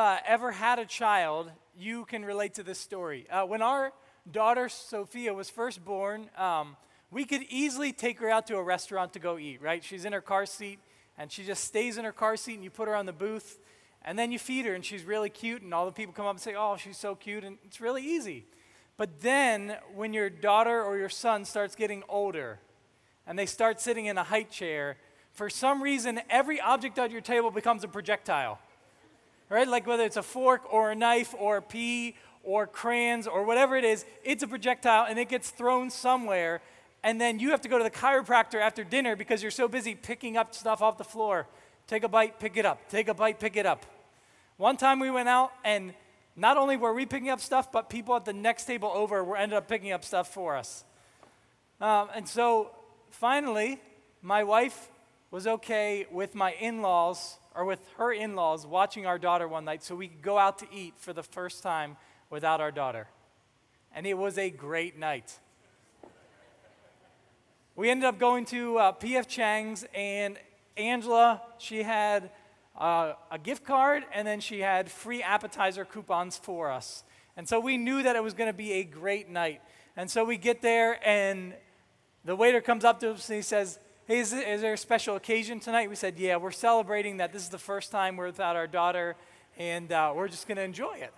uh, ever had a child, you can relate to this story. Uh, when our daughter Sophia was first born, um, we could easily take her out to a restaurant to go eat, right? She's in her car seat, and she just stays in her car seat, and you put her on the booth, and then you feed her, and she's really cute, and all the people come up and say, Oh, she's so cute, and it's really easy. But then, when your daughter or your son starts getting older, and they start sitting in a height chair, for some reason, every object on your table becomes a projectile. Right? Like whether it's a fork or a knife or a pea or crayons or whatever it is, it's a projectile and it gets thrown somewhere. And then you have to go to the chiropractor after dinner because you're so busy picking up stuff off the floor. Take a bite, pick it up. Take a bite, pick it up. One time we went out and not only were we picking up stuff, but people at the next table over were ended up picking up stuff for us. Um, and so finally, my wife was okay with my in laws or with her in laws watching our daughter one night so we could go out to eat for the first time without our daughter. And it was a great night. We ended up going to uh, PF Chang's, and Angela, she had uh, a gift card, and then she had free appetizer coupons for us. And so we knew that it was going to be a great night. And so we get there, and the waiter comes up to us and he says, Hey, is, there a special occasion tonight? We said, Yeah, we're celebrating that this is the first time we're without our daughter, and uh, we're just going to enjoy it.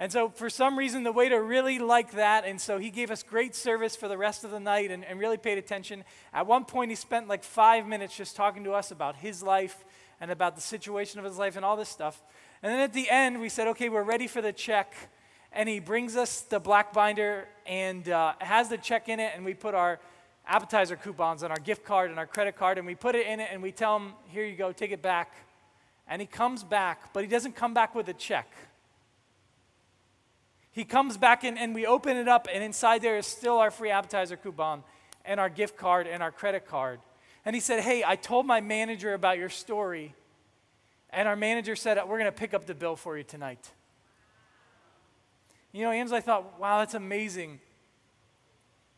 And so, for some reason, the waiter really liked that, and so he gave us great service for the rest of the night and, and really paid attention. At one point, he spent like five minutes just talking to us about his life and about the situation of his life and all this stuff. And then at the end, we said, Okay, we're ready for the check. And he brings us the black binder and uh, has the check in it, and we put our appetizer coupons on our gift card and our credit card, and we put it in it and we tell him, Here you go, take it back. And he comes back, but he doesn't come back with a check. He comes back and we open it up, and inside there is still our free appetizer coupon and our gift card and our credit card. And he said, Hey, I told my manager about your story, and our manager said, We're going to pick up the bill for you tonight. You know, I thought, wow, that's amazing.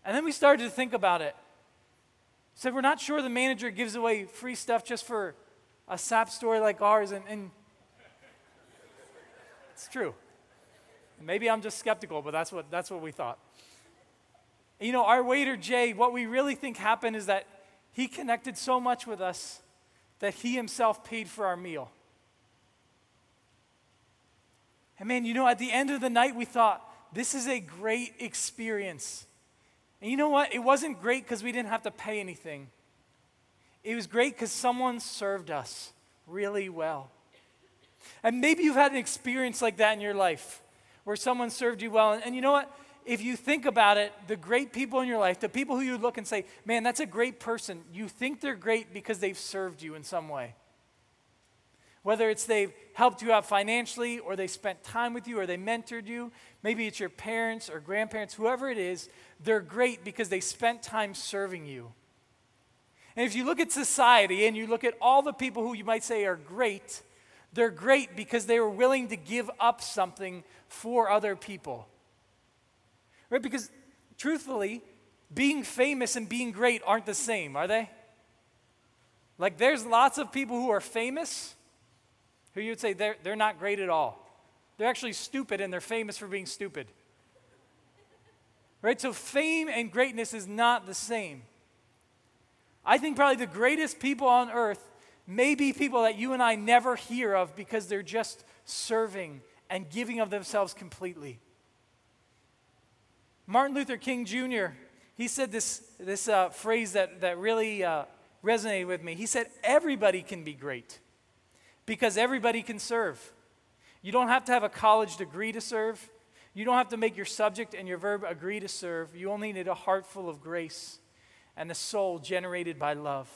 And then we started to think about it. Said, we're not sure the manager gives away free stuff just for a sap story like ours. And, and it's true. Maybe I'm just skeptical, but that's what, that's what we thought. You know, our waiter, Jay, what we really think happened is that he connected so much with us that he himself paid for our meal. And man, you know, at the end of the night, we thought, this is a great experience. And you know what? It wasn't great because we didn't have to pay anything. It was great because someone served us really well. And maybe you've had an experience like that in your life where someone served you well. And, and, you know what? If you think about it, the great people in your life, the people who you look and say, man, that's a great person, you think they're great because they've served you in some way. Whether it's they've helped you out financially, or they spent time with you, or they mentored you, maybe it's your parents or grandparents, whoever it is, they're great because they spent time serving you. And if you look at society and you look at all the people who you might say are great, they're great because they were willing to give up something for other people. Right? Because truthfully, being famous and being great aren't the same, are they? Like, there's lots of people who are famous who you would say they're, they're not great at all. They're actually stupid and they're famous for being stupid. Right? So fame and greatness is not the same. I think probably the greatest people on earth may be people that you and I never hear of because they're just serving and giving of themselves completely. Martin Luther King Jr., he said this, this uh, phrase that, that really uh, resonated with me. He said, Everybody can be great because everybody can serve. You don't have to have a college degree to serve. You don't have to make your subject and your verb agree to serve. You only need a heart full of grace and a soul generated by love.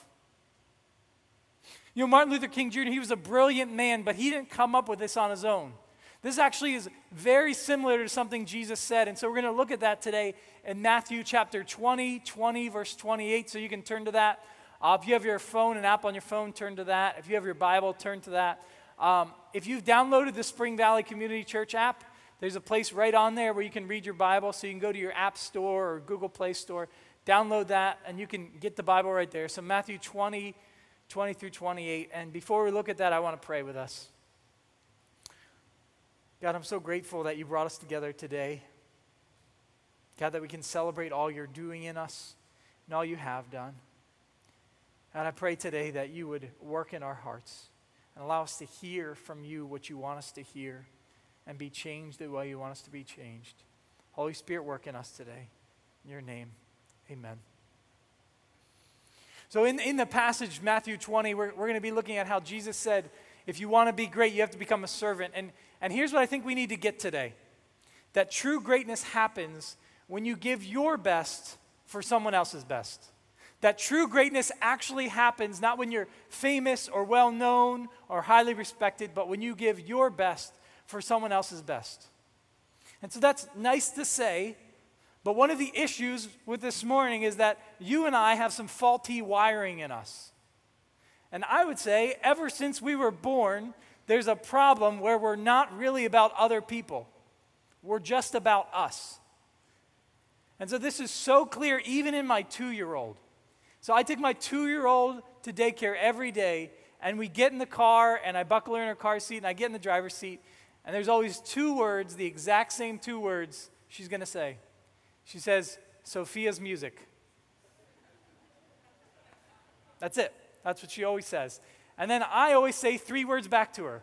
You know, Martin Luther King Jr., he was a brilliant man, but he didn't come up with this on his own. This actually is very similar to something Jesus said. And so we're going to look at that today in Matthew chapter 20, 20, verse 28. So you can turn to that. Uh, if you have your phone, an app on your phone, turn to that. If you have your Bible, turn to that. Um, if you've downloaded the Spring Valley Community Church app, there's a place right on there where you can read your Bible. So you can go to your App Store or Google Play Store, download that, and you can get the Bible right there. So Matthew 20, 20 through 28. And before we look at that, I want to pray with us. God, I'm so grateful that you brought us together today. God, that we can celebrate all you're doing in us and all you have done. And I pray today that you would work in our hearts and allow us to hear from you what you want us to hear and be changed the way you want us to be changed. Holy Spirit, work in us today. In your name, amen. So, in, in the passage, Matthew 20, we're, we're going to be looking at how Jesus said, if you want to be great, you have to become a servant. And, and here's what I think we need to get today that true greatness happens when you give your best for someone else's best. That true greatness actually happens not when you're famous or well known or highly respected, but when you give your best for someone else's best. And so that's nice to say, but one of the issues with this morning is that you and I have some faulty wiring in us. And I would say, ever since we were born, there's a problem where we're not really about other people, we're just about us. And so this is so clear even in my two year old. So I take my two year old to daycare every day, and we get in the car, and I buckle her in her car seat, and I get in the driver's seat, and there's always two words, the exact same two words she's going to say. She says, Sophia's music. That's it. That's what she always says. And then I always say three words back to her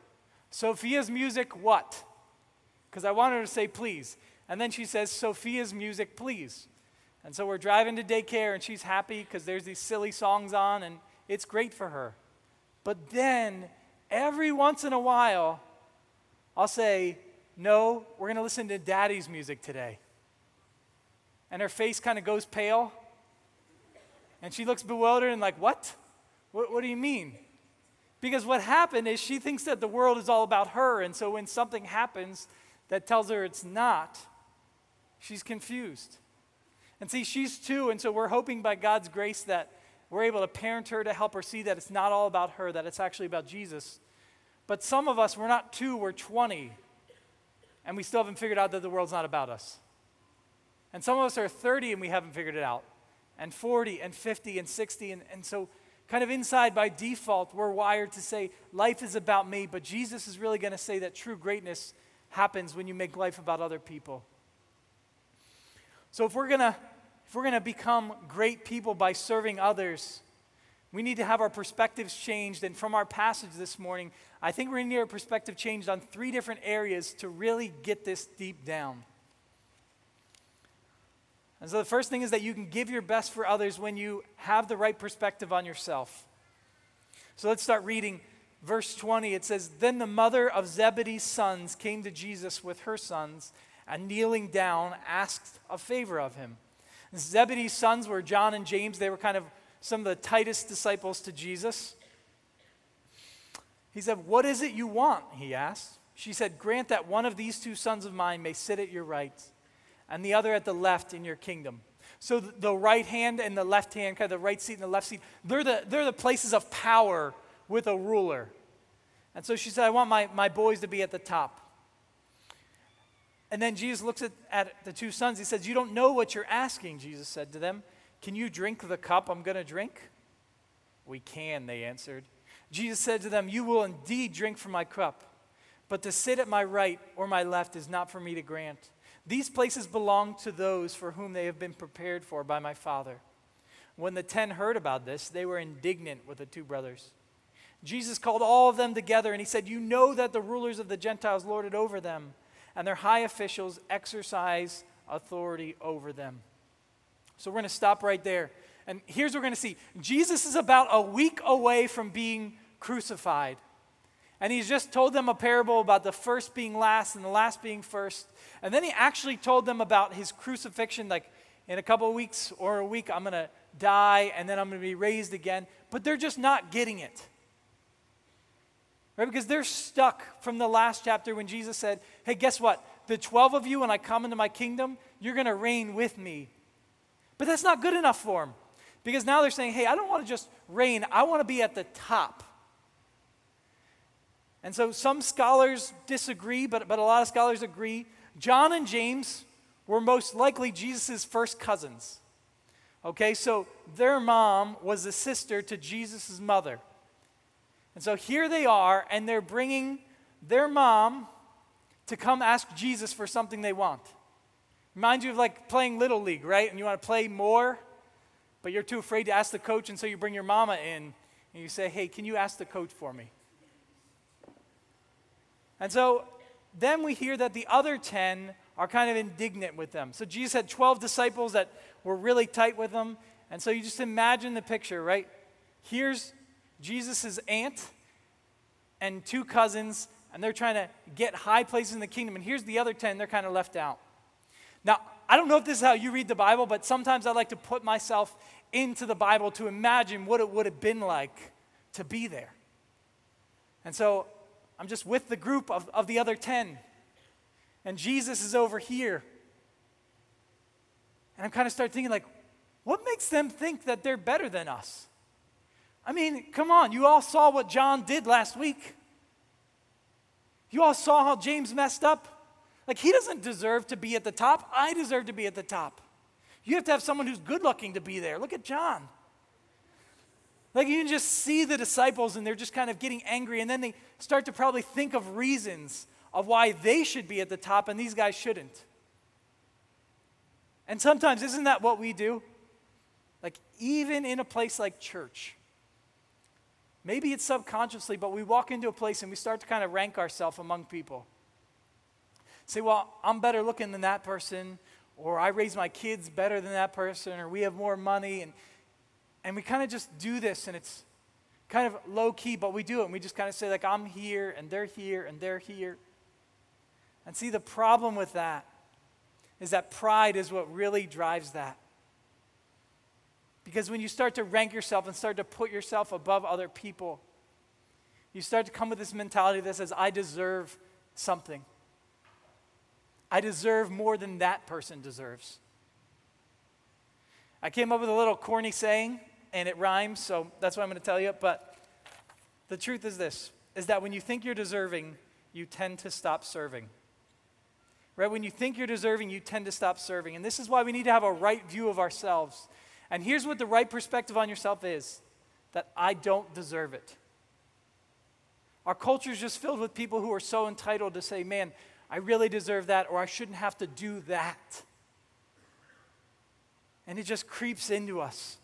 Sophia's music, what? Because I want her to say, please. And then she says, Sophia's music, please. And so we're driving to daycare, and she's happy because there's these silly songs on, and it's great for her. But then, every once in a while, I'll say, No, we're going to listen to daddy's music today. And her face kind of goes pale. And she looks bewildered and, like, What? what? What do you mean? Because what happened is she thinks that the world is all about her. And so when something happens that tells her it's not, she's confused. And see, she's two, and so we're hoping by God's grace that we're able to parent her to help her see that it's not all about her, that it's actually about Jesus. But some of us, we're not two, we're 20, and we still haven't figured out that the world's not about us. And some of us are 30 and we haven't figured it out, and 40 and 50 and 60. And, and so, kind of inside by default, we're wired to say, life is about me, but Jesus is really going to say that true greatness happens when you make life about other people. So if we're to if we're to become great people by serving others, we need to have our perspectives changed. And from our passage this morning, I think we're to need our perspective changed on three different areas to really get this deep down. And so the first thing is that you can give your best for others when you have the right perspective on yourself. So let's start reading verse 20. It says, Then the mother of Zebedee's sons came to Jesus with her sons and kneeling down, asked a favor of him. Zebedee's sons were John and James. They were kind of some of the tightest disciples to Jesus. He said, What is it you want? He asked. She said, Grant that one of these two sons of mine may sit at your right and the other at the left in your kingdom. So the right hand and the left hand, kind of the right seat and the left seat, they're the, they're the places of power with a ruler. And so she said, I want my, my boys to be at the top. And then Jesus looks at, at the two sons. He says, You don't know what you're asking, Jesus said to them. Can you drink the cup I'm going to drink? We can, they answered. Jesus said to them, You will indeed drink from my cup, but to sit at my right or my left is not for me to grant. These places belong to those for whom they have been prepared for by my Father. When the ten heard about this, they were indignant with the two brothers. Jesus called all of them together and he said, You know that the rulers of the Gentiles lord it over them and their high officials exercise authority over them. So we're going to stop right there. And here's what we're going to see Jesus is about a week away from being crucified. And he's just told them a parable about the first being last and the last being first. And then he actually told them about his crucifixion, like in a couple of weeks or a week, I'm going to die and then I'm going to be raised again. But they're just not getting it. Right? Because they're stuck from the last chapter when Jesus said, Hey, guess what? The 12 of you, when I come into my kingdom, you're going to reign with me. But that's not good enough for them. Because now they're saying, Hey, I don't want to just reign, I want to be at the top. And so some scholars disagree, but, but a lot of scholars agree. John and James were most likely Jesus' first cousins. Okay, so their mom was a sister to Jesus' mother. And so here they are, and they're bringing their mom to come ask Jesus for something they want. Reminds you of like playing Little League, right? And you want to play more, but you're too afraid to ask the coach, and so you bring your mama in and you say, Hey, can you ask the coach for me? And so then we hear that the other 10 are kind of indignant with them. So Jesus had 12 disciples that were really tight with him. And so you just imagine the picture, right? Here's Jesus' aunt and two cousins, and they're trying to get high places in the kingdom. And here's the other 10, they're kind of left out. Now, I don't know if this is how you read the Bible, but sometimes I like to put myself into the Bible to imagine what it would have been like to be there. And so I'm just with the group of, of the other 10, and Jesus is over here. And I'm kind of start thinking, like, what makes them think that they're better than us? I mean, come on, you all saw what John did last week. You all saw how James messed up. Like, he doesn't deserve to be at the top. I deserve to be at the top. You have to have someone who's good looking to be there. Look at John. Like, you can just see the disciples and they're just kind of getting angry, and then they start to probably think of reasons of why they should be at the top and these guys shouldn't. And sometimes, isn't that what we do? Like, even in a place like church, maybe it's subconsciously, but we walk into a place and we start to kind of rank ourselves among people. Say, well, I'm better looking than that person, or I raise my kids better than that person, or we have more money. And, and we kind of just do this, and it's kind of low key, but we do it. And we just kind of say, like, I'm here, and they're here, and they're here. And see, the problem with that is that pride is what really drives that. Because when you start to rank yourself and start to put yourself above other people, you start to come with this mentality that says, I deserve something. I deserve more than that person deserves. I came up with a little corny saying, and it rhymes, so that's what I'm going to tell you. But the truth is this is that when you think you're deserving, you tend to stop serving. Right? When you think you're deserving, you tend to stop serving. And this is why we need to have a right view of ourselves. And here's what the right perspective on yourself is that I don't deserve it. Our culture is just filled with people who are so entitled to say, man, I really deserve that, or I shouldn't have to do that. And it just creeps into us.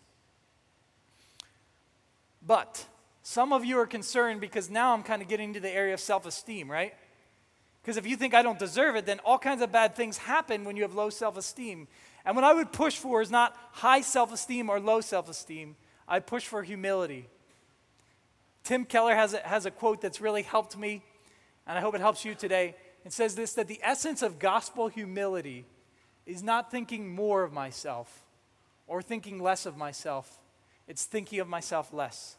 But some of you are concerned because now I'm kind of getting to the area of self esteem, right? Because if you think I don't deserve it, then all kinds of bad things happen when you have low self esteem. And what I would push for is not high self esteem or low self esteem, I push for humility. Tim Keller has a, has a quote that's really helped me, and I hope it helps you today. It says this that the essence of gospel humility is not thinking more of myself or thinking less of myself, it's thinking of myself less.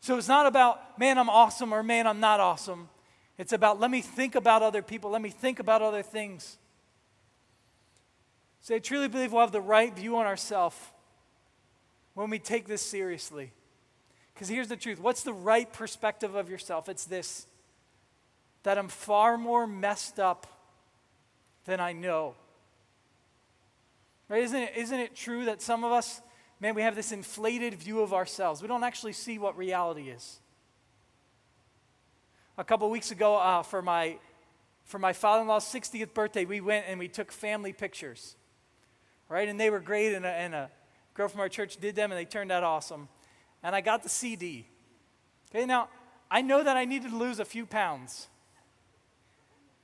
So it's not about, man, I'm awesome or man, I'm not awesome. It's about, let me think about other people, let me think about other things. So I truly believe we'll have the right view on ourselves when we take this seriously. Because here's the truth what's the right perspective of yourself? It's this that I'm far more messed up than I know. Right? Isn't it, isn't it true that some of us, man, we have this inflated view of ourselves? We don't actually see what reality is. A couple weeks ago, uh, for my for my father-in-law's 60th birthday, we went and we took family pictures, right? And they were great, and a, and a girl from our church did them, and they turned out awesome. And I got the CD. Okay, now I know that I needed to lose a few pounds.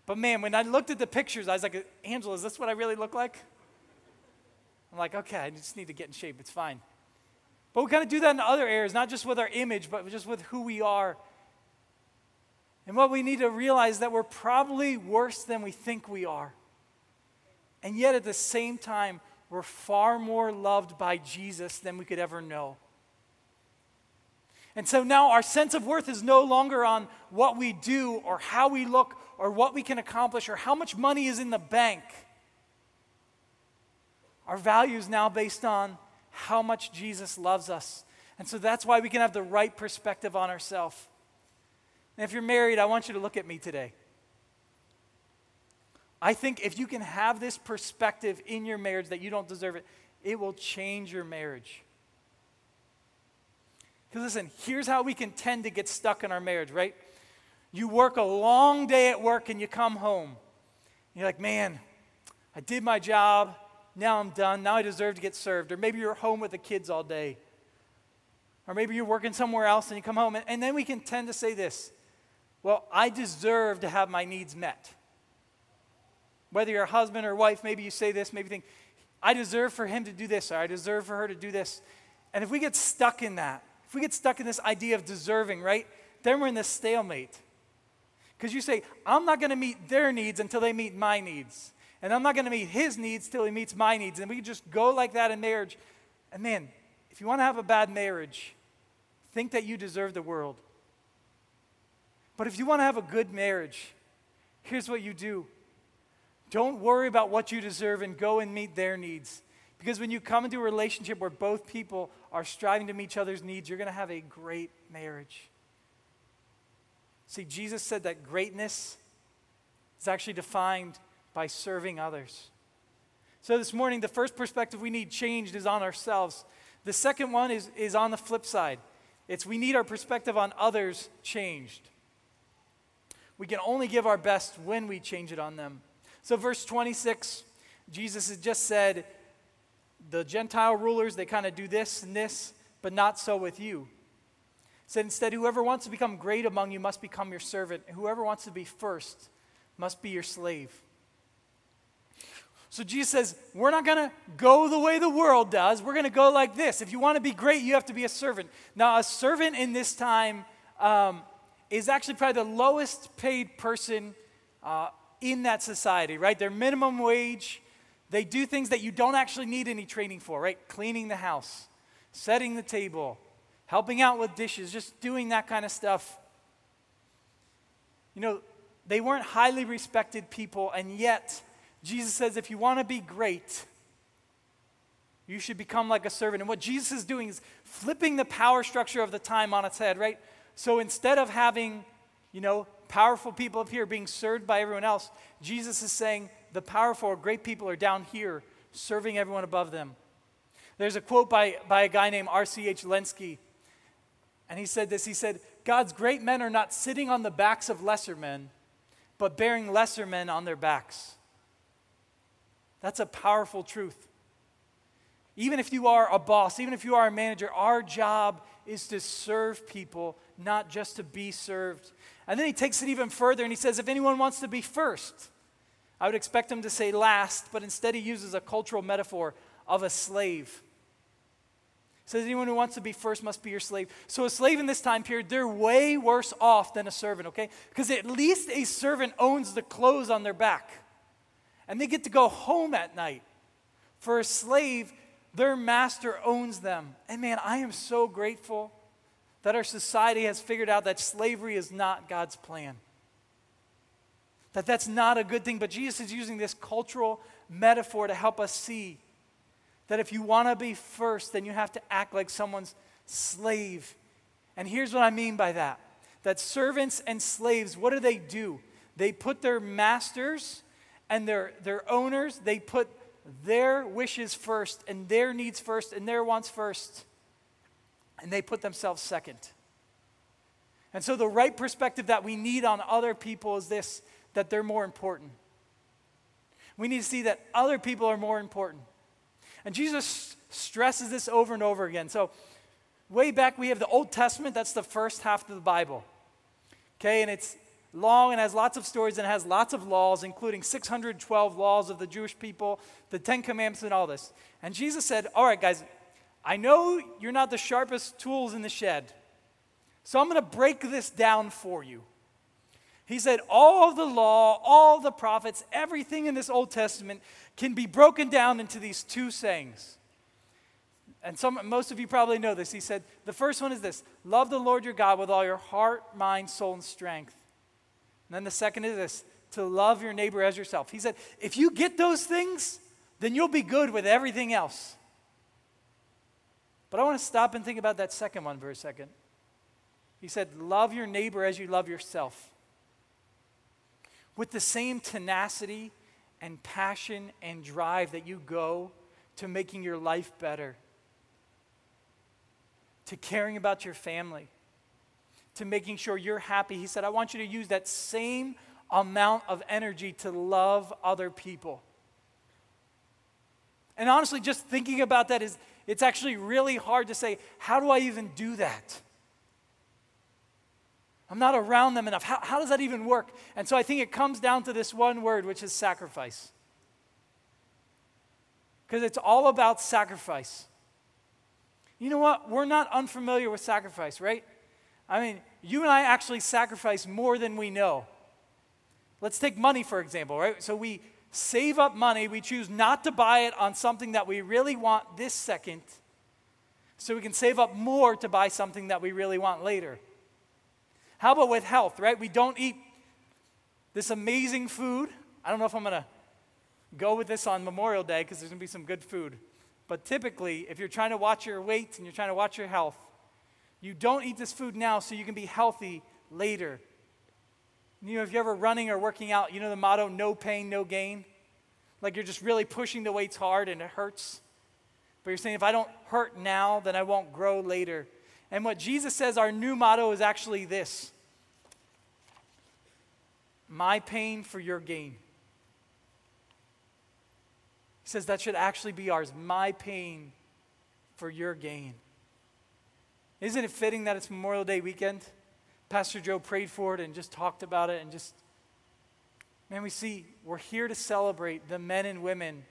But man, when I looked at the pictures, I was like, Angela, is this what I really look like? I'm like, okay, I just need to get in shape. It's fine. But we kind of do that in other areas, not just with our image, but just with who we are. And what we need to realize that we're probably worse than we think we are. And yet at the same time, we're far more loved by Jesus than we could ever know. And so now our sense of worth is no longer on what we do or how we look or what we can accomplish or how much money is in the bank. Our value is now based on how much Jesus loves us. And so that's why we can have the right perspective on ourselves. And if you're married, I want you to look at me today. I think if you can have this perspective in your marriage that you don't deserve it, it will change your marriage. Because listen, here's how we can tend to get stuck in our marriage, right? You work a long day at work and you come home. You're like, man, I did my job. Now I'm done. Now I deserve to get served. Or maybe you're home with the kids all day. Or maybe you're working somewhere else and you come home. And, and then we can tend to say this Well, I deserve to have my needs met. Whether you're a husband or wife, maybe you say this, maybe think, I deserve for him to do this, or I deserve for her to do this. And if we get stuck in that, if we get stuck in this idea of deserving, right, then we're in this stalemate. Because you say, I'm not going to meet their needs until they meet my needs. And I'm not going to meet his needs till he meets my needs. And we just go like that in marriage. And man, if you want to have a bad marriage, think that you deserve the world. But if you want to have a good marriage, here's what you do don't worry about what you deserve and go and meet their needs. Because when you come into a relationship where both people are striving to meet each other's needs, you're going to have a great marriage. See, Jesus said that greatness is actually defined by serving others. So this morning, the first perspective we need changed is on ourselves. The second one is, is on the flip side it's we need our perspective on others changed. We can only give our best when we change it on them. So, verse 26, Jesus has just said, the Gentile rulers, they kind of do this and this, but not so with you said instead, whoever wants to become great among you must become your servant, and whoever wants to be first must be your slave. So Jesus says, we're not going to go the way the world does. We're going to go like this. If you want to be great, you have to be a servant. Now, a servant in this time um, is actually probably the lowest paid person uh, in that society, right? They're minimum wage. They do things that you don't actually need any training for, right? Cleaning the house, setting the table, helping out with dishes, just doing that kind of stuff. You know, they weren't highly respected people, and yet Jesus says if you want to be great, you should become like a servant. And what Jesus is doing is flipping the power structure of the time on its head, right? So instead of having, you know, powerful people up here being served by everyone else, Jesus is saying the powerful great people are down here serving everyone above them. There's a quote by, by a guy named R.C.H. Lenski and he said this He said, God's great men are not sitting on the backs of lesser men, but bearing lesser men on their backs. That's a powerful truth. Even if you are a boss, even if you are a manager, our job is to serve people, not just to be served. And then he takes it even further and he says, if anyone wants to be first, I would expect him to say last, but instead he uses a cultural metaphor of a slave says anyone who wants to be first must be your slave. So a slave in this time period, they're way worse off than a servant, okay? Because at least a servant owns the clothes on their back. And they get to go home at night. For a slave, their master owns them. And man, I am so grateful that our society has figured out that slavery is not God's plan. That that's not a good thing, but Jesus is using this cultural metaphor to help us see that if you want to be first, then you have to act like someone's slave. And here's what I mean by that that servants and slaves, what do they do? They put their masters and their, their owners, they put their wishes first and their needs first and their wants first. And they put themselves second. And so the right perspective that we need on other people is this that they're more important. We need to see that other people are more important. And Jesus stresses this over and over again. So, way back, we have the Old Testament, that's the first half of the Bible. Okay, and it's long and has lots of stories and has lots of laws, including 612 laws of the Jewish people, the Ten Commandments, and all this. And Jesus said, All right, guys, I know you're not the sharpest tools in the shed, so I'm going to break this down for you. He said, All the law, all the prophets, everything in this Old Testament can be broken down into these two sayings. And some, most of you probably know this. He said, The first one is this love the Lord your God with all your heart, mind, soul, and strength. And then the second is this to love your neighbor as yourself. He said, If you get those things, then you'll be good with everything else. But I want to stop and think about that second one for a second. He said, Love your neighbor as you love yourself with the same tenacity and passion and drive that you go to making your life better, to caring about your family, to making sure you're happy. He said, I want you to use that same amount of energy to love other people. And honestly, just thinking about that is, it's actually really hard to say, how do I even do that? I'm not around them enough. How, how does that even work? And so I think it comes down to this one word, which is sacrifice. Because it's all about sacrifice. You know what? We're not unfamiliar with sacrifice, right? I mean, you and I actually sacrifice more than we know. Let's take money, for example, right? So we save up money, we choose not to buy it on something that we really want this second, so we can save up more to buy something that we really want later. How about with health, right? We don't eat this amazing food. I don't know if I'm going to go with this on Memorial Day because there's going to be some good food. But typically, if you're trying to watch your weight and you're trying to watch your health, you don't eat this food now so you can be healthy later. You know, if you're ever running or working out, you know the motto, no pain, no gain? Like you're just really pushing the weights hard and it hurts. But you're saying, if I don't hurt now, then I won't grow later. And what Jesus says, our new motto is actually this My pain for your gain. He says that should actually be ours. My pain for your gain. Isn't it fitting that it's Memorial Day weekend? Pastor Joe prayed for it and just talked about it and just, man, we see we're here to celebrate the men and women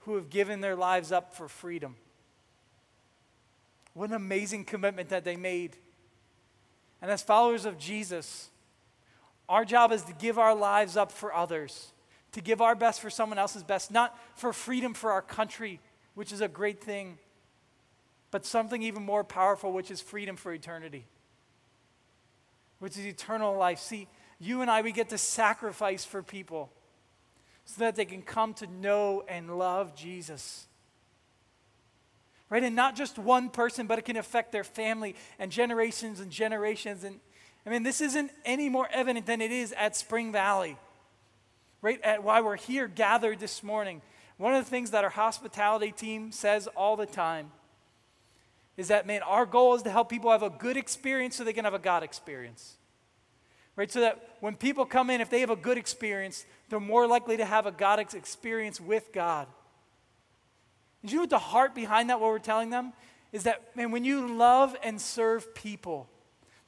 who have given their lives up for freedom. What an amazing commitment that they made. And as followers of Jesus, our job is to give our lives up for others, to give our best for someone else's best, not for freedom for our country, which is a great thing, but something even more powerful, which is freedom for eternity, which is eternal life. See, you and I, we get to sacrifice for people so that they can come to know and love Jesus. Right? And not just one person, but it can affect their family and generations and generations. And I mean, this isn't any more evident than it is at Spring Valley. Right? At why we're here gathered this morning. One of the things that our hospitality team says all the time is that, man, our goal is to help people have a good experience so they can have a God experience. Right? So that when people come in, if they have a good experience, they're more likely to have a God experience with God. And you know what the heart behind that, what we're telling them? Is that, man, when you love and serve people,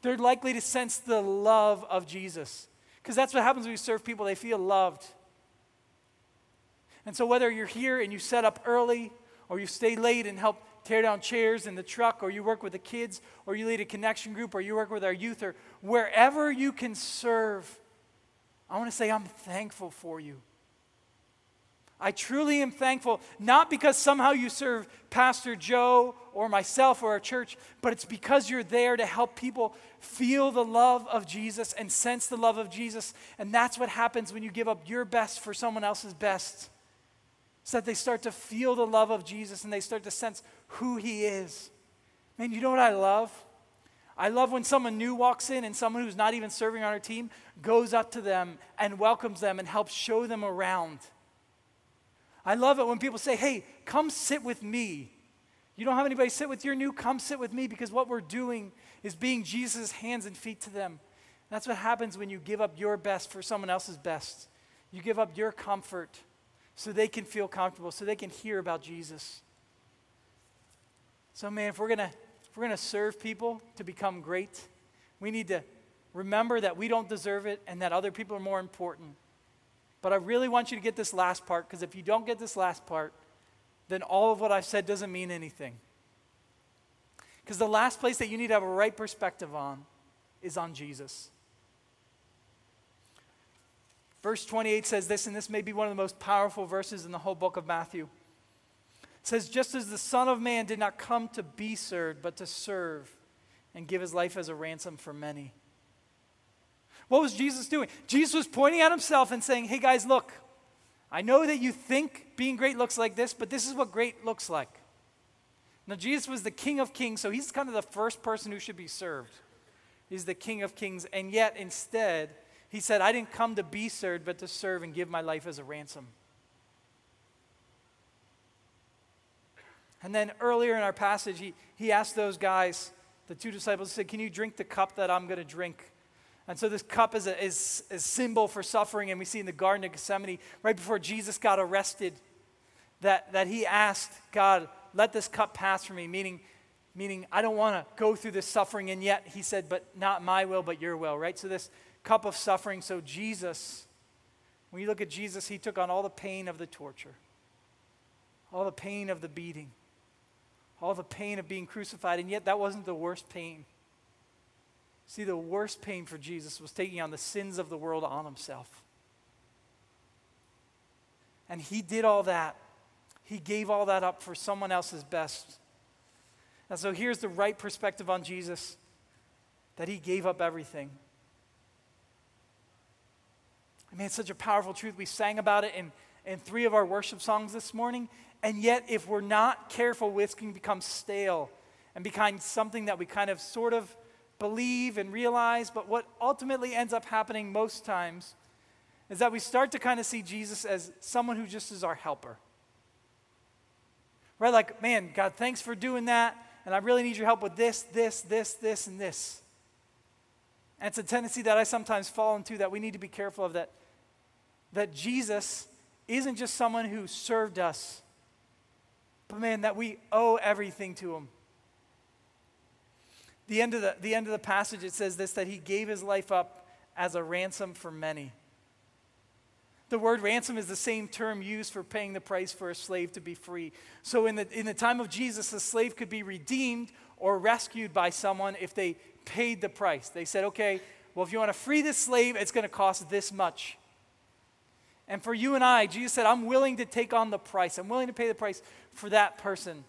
they're likely to sense the love of Jesus. Because that's what happens when you serve people, they feel loved. And so, whether you're here and you set up early, or you stay late and help tear down chairs in the truck, or you work with the kids, or you lead a connection group, or you work with our youth, or wherever you can serve, I want to say, I'm thankful for you. I truly am thankful, not because somehow you serve Pastor Joe or myself or our church, but it's because you're there to help people feel the love of Jesus and sense the love of Jesus. And that's what happens when you give up your best for someone else's best so that they start to feel the love of Jesus and they start to sense who He is. Man, you know what I love? I love when someone new walks in and someone who's not even serving on our team goes up to them and welcomes them and helps show them around. I love it when people say, hey, come sit with me. You don't have anybody sit with your new, come sit with me because what we're doing is being Jesus' hands and feet to them. That's what happens when you give up your best for someone else's best. You give up your comfort so they can feel comfortable, so they can hear about Jesus. So, man, if we're gonna if we're gonna serve people to become great, we need to remember that we don't deserve it and that other people are more important. But I really want you to get this last part because if you don't get this last part, then all of what I've said doesn't mean anything. Because the last place that you need to have a right perspective on is on Jesus. Verse 28 says this, and this may be one of the most powerful verses in the whole book of Matthew. It says, Just as the Son of Man did not come to be served, but to serve and give his life as a ransom for many. What was Jesus doing? Jesus was pointing at himself and saying, Hey guys, look, I know that you think being great looks like this, but this is what great looks like. Now, Jesus was the King of Kings, so he's kind of the first person who should be served. He's the King of Kings, and yet instead, he said, I didn't come to be served, but to serve and give my life as a ransom. And then earlier in our passage, he, he asked those guys, the two disciples he said, Can you drink the cup that I'm going to drink? And so this cup is a is, is symbol for suffering, and we see in the Garden of Gethsemane, right before Jesus got arrested, that, that he asked God, let this cup pass from me, meaning, meaning I don't want to go through this suffering, and yet he said, but not my will, but your will, right? So this cup of suffering, so Jesus, when you look at Jesus, he took on all the pain of the torture, all the pain of the beating, all the pain of being crucified, and yet that wasn't the worst pain. See, the worst pain for Jesus was taking on the sins of the world on himself. And he did all that. He gave all that up for someone else's best. And so here's the right perspective on Jesus that he gave up everything. I mean, it's such a powerful truth. We sang about it in, in three of our worship songs this morning. And yet, if we're not careful, it can become stale and become something that we kind of sort of believe and realize, but what ultimately ends up happening most times is that we start to kind of see Jesus as someone who just is our helper. Right? Like, man, God, thanks for doing that, and I really need your help with this, this, this, this, and this. And it's a tendency that I sometimes fall into that we need to be careful of that, that Jesus isn't just someone who served us, but man, that we owe everything to him. The end of the, the end of the passage, it says this that he gave his life up as a ransom for many. The word ransom is the same term used for paying the price for a slave to be free. So, in the, in the time of Jesus, a slave could be redeemed or rescued by someone if they paid the price. They said, okay, well, if you want to free this slave, it's going to cost this much. And for you and I, Jesus said, I'm willing to take on the price. I'm willing to pay the price for that person.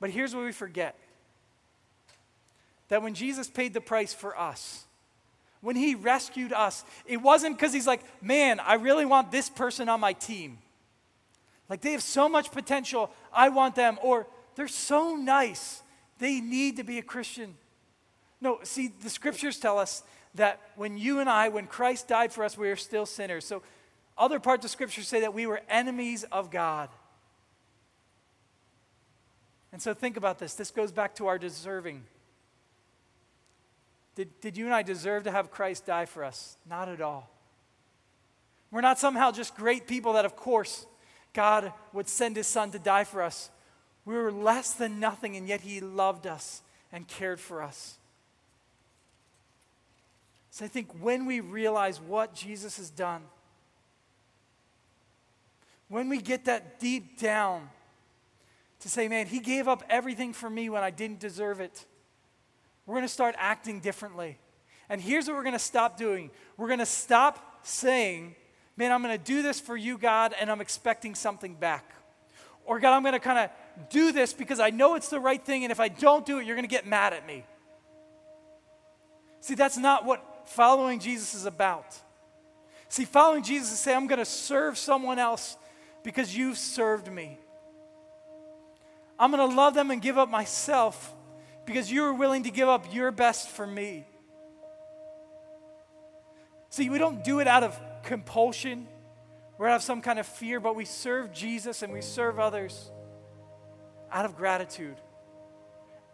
But here's what we forget that when Jesus paid the price for us, when he rescued us, it wasn't because he's like, man, I really want this person on my team. Like they have so much potential, I want them. Or they're so nice, they need to be a Christian. No, see, the scriptures tell us that when you and I, when Christ died for us, we are still sinners. So other parts of scripture say that we were enemies of God. And so think about this. This goes back to our deserving. Did, did you and I deserve to have Christ die for us? Not at all. We're not somehow just great people that, of course, God would send his son to die for us. We were less than nothing, and yet he loved us and cared for us. So I think when we realize what Jesus has done, when we get that deep down to say, man, he gave up everything for me when I didn't deserve it we're going to start acting differently. And here's what we're going to stop doing we're going to stop saying, Man, I'm going to do this for you, God, and I'm expecting something back. Or, God, I'm going to kind of do this because I know it's the right thing, and if I don't do it, you're going to get mad at me. See, that's not what following Jesus is about. See, following Jesus is saying, I'm going to serve someone else because you've served me. I'm going to love them and give up myself because you were willing to give up your best for me. See, we don't do it out of compulsion or out of some kind of fear, but we serve Jesus and we serve others out of gratitude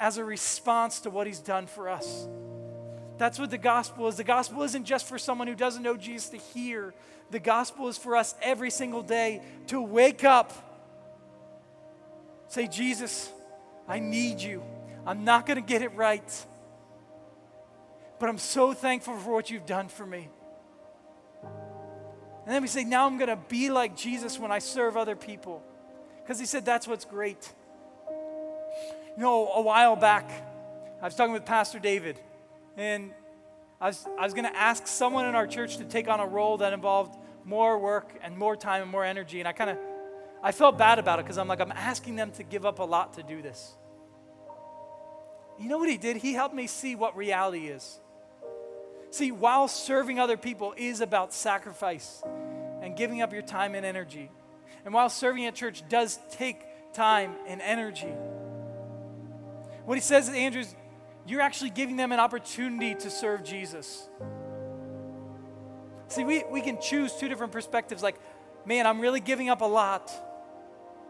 as a response to what he's done for us. That's what the gospel is. The gospel isn't just for someone who doesn't know Jesus to hear, the gospel is for us every single day to wake up, say, Jesus, I need you. I'm not going to get it right. But I'm so thankful for what you've done for me. And then we say, now I'm going to be like Jesus when I serve other people. Because he said that's what's great. You know, a while back, I was talking with Pastor David, and I was, I was going to ask someone in our church to take on a role that involved more work and more time and more energy. And I kind of, I felt bad about it because I'm like, I'm asking them to give up a lot to do this. You know what he did? He helped me see what reality is. See, while serving other people is about sacrifice and giving up your time and energy, and while serving at church does take time and energy, what he says is, Andrew, you're actually giving them an opportunity to serve Jesus. See, we, we can choose two different perspectives like, man, I'm really giving up a lot,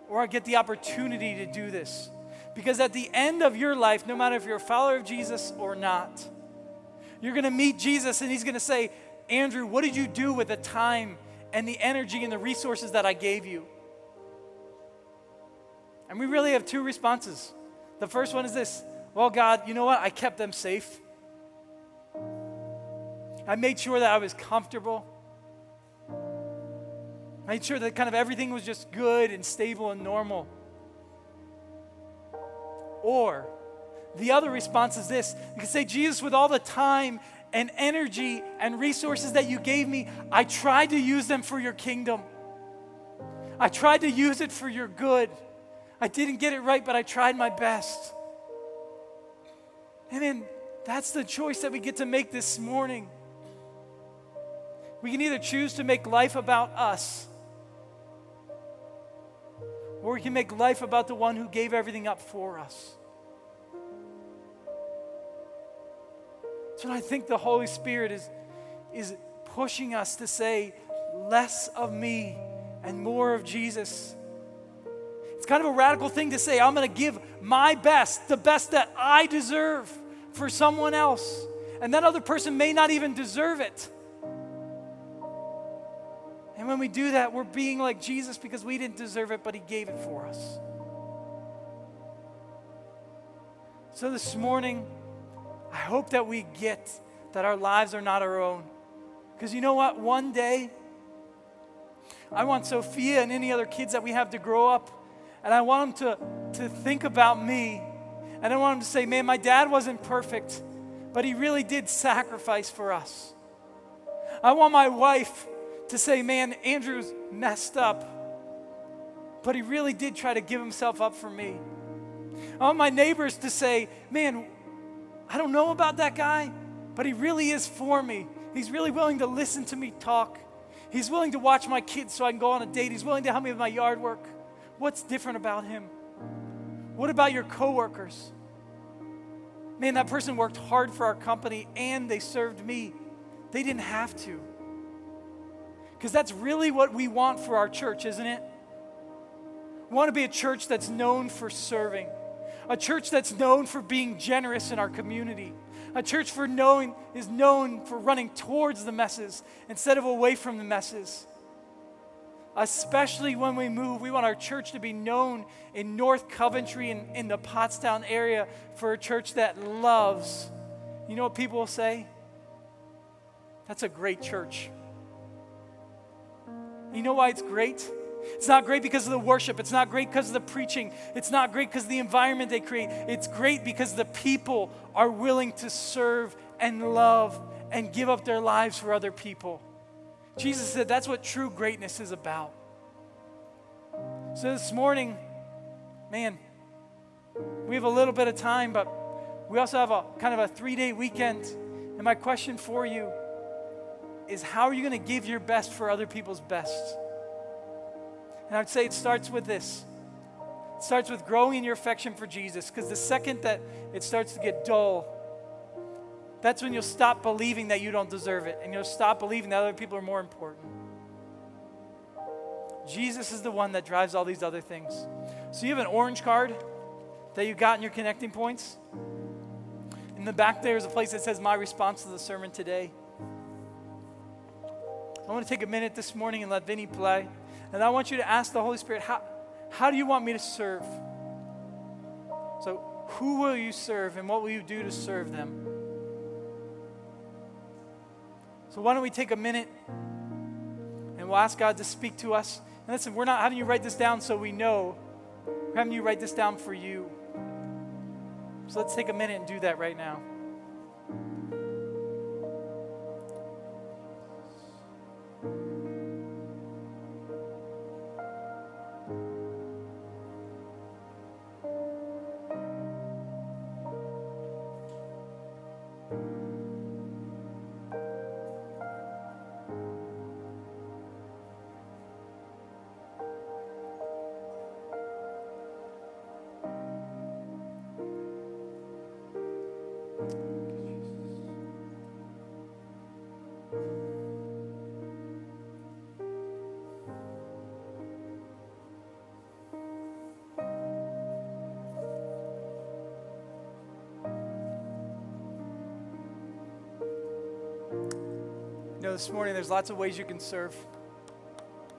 or I get the opportunity to do this. Because at the end of your life, no matter if you're a follower of Jesus or not, you're going to meet Jesus and he's going to say, Andrew, what did you do with the time and the energy and the resources that I gave you? And we really have two responses. The first one is this Well, God, you know what? I kept them safe. I made sure that I was comfortable. I made sure that kind of everything was just good and stable and normal. Or the other response is this you can say, Jesus, with all the time and energy and resources that you gave me, I tried to use them for your kingdom. I tried to use it for your good. I didn't get it right, but I tried my best. And then that's the choice that we get to make this morning. We can either choose to make life about us, or we can make life about the one who gave everything up for us. So I think the Holy Spirit is, is pushing us to say, less of me and more of Jesus. It's kind of a radical thing to say, I'm going to give my best, the best that I deserve for someone else. And that other person may not even deserve it. And when we do that, we're being like Jesus because we didn't deserve it, but He gave it for us. So this morning, I hope that we get that our lives are not our own. Because you know what? One day, I want Sophia and any other kids that we have to grow up, and I want them to, to think about me. And I want them to say, man, my dad wasn't perfect, but he really did sacrifice for us. I want my wife to say, man, Andrew's messed up, but he really did try to give himself up for me. I want my neighbors to say, man, I don't know about that guy, but he really is for me. He's really willing to listen to me talk. He's willing to watch my kids so I can go on a date. He's willing to help me with my yard work. What's different about him? What about your coworkers? Man, that person worked hard for our company and they served me. They didn't have to. Because that's really what we want for our church, isn't it? We want to be a church that's known for serving, a church that's known for being generous in our community, a church for knowing is known for running towards the messes instead of away from the messes. Especially when we move, we want our church to be known in North Coventry and in the Pottstown area for a church that loves. You know what people will say? That's a great church. You know why it's great? It's not great because of the worship. It's not great because of the preaching. It's not great because of the environment they create. It's great because the people are willing to serve and love and give up their lives for other people. Jesus said that's what true greatness is about. So this morning, man, we have a little bit of time, but we also have a kind of a three day weekend. And my question for you is how are you going to give your best for other people's best? And I'd say it starts with this. It starts with growing in your affection for Jesus, because the second that it starts to get dull, that's when you'll stop believing that you don't deserve it, and you'll stop believing that other people are more important. Jesus is the one that drives all these other things. So you have an orange card that you got in your connecting points. In the back there is a place that says My response to the sermon today. I want to take a minute this morning and let Vinny play. And I want you to ask the Holy Spirit, how, how do you want me to serve? So, who will you serve and what will you do to serve them? So, why don't we take a minute and we'll ask God to speak to us. And listen, we're not having you write this down so we know, we're having you write this down for you. So, let's take a minute and do that right now. This morning there's lots of ways you can serve.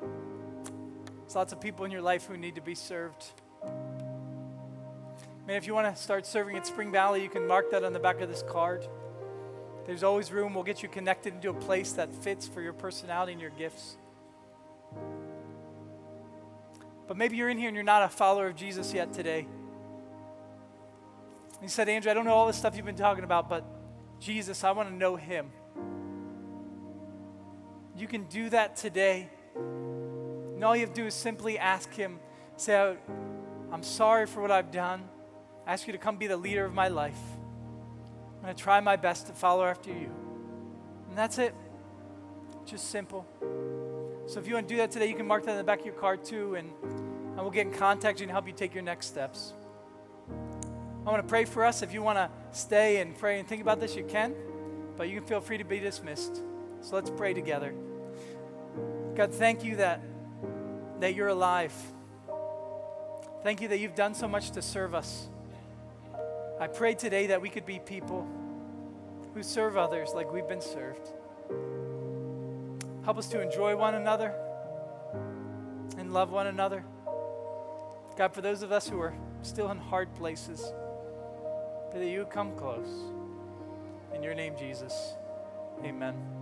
There's lots of people in your life who need to be served. Man, if you want to start serving at Spring Valley, you can mark that on the back of this card. There's always room. We'll get you connected into a place that fits for your personality and your gifts. But maybe you're in here and you're not a follower of Jesus yet today. He said, Andrew, I don't know all the stuff you've been talking about, but Jesus, I want to know him. You can do that today. And all you have to do is simply ask him, say, I'm sorry for what I've done. I ask you to come be the leader of my life. I'm going to try my best to follow after you. And that's it. Just simple. So if you want to do that today, you can mark that in the back of your card too, and I will get in contact you and help you take your next steps. I want to pray for us. If you want to stay and pray and think about this, you can, but you can feel free to be dismissed. So let's pray together. God, thank you that, that you're alive. Thank you that you've done so much to serve us. I pray today that we could be people who serve others like we've been served. Help us to enjoy one another and love one another. God, for those of us who are still in hard places, pray that you come close. In your name, Jesus, amen.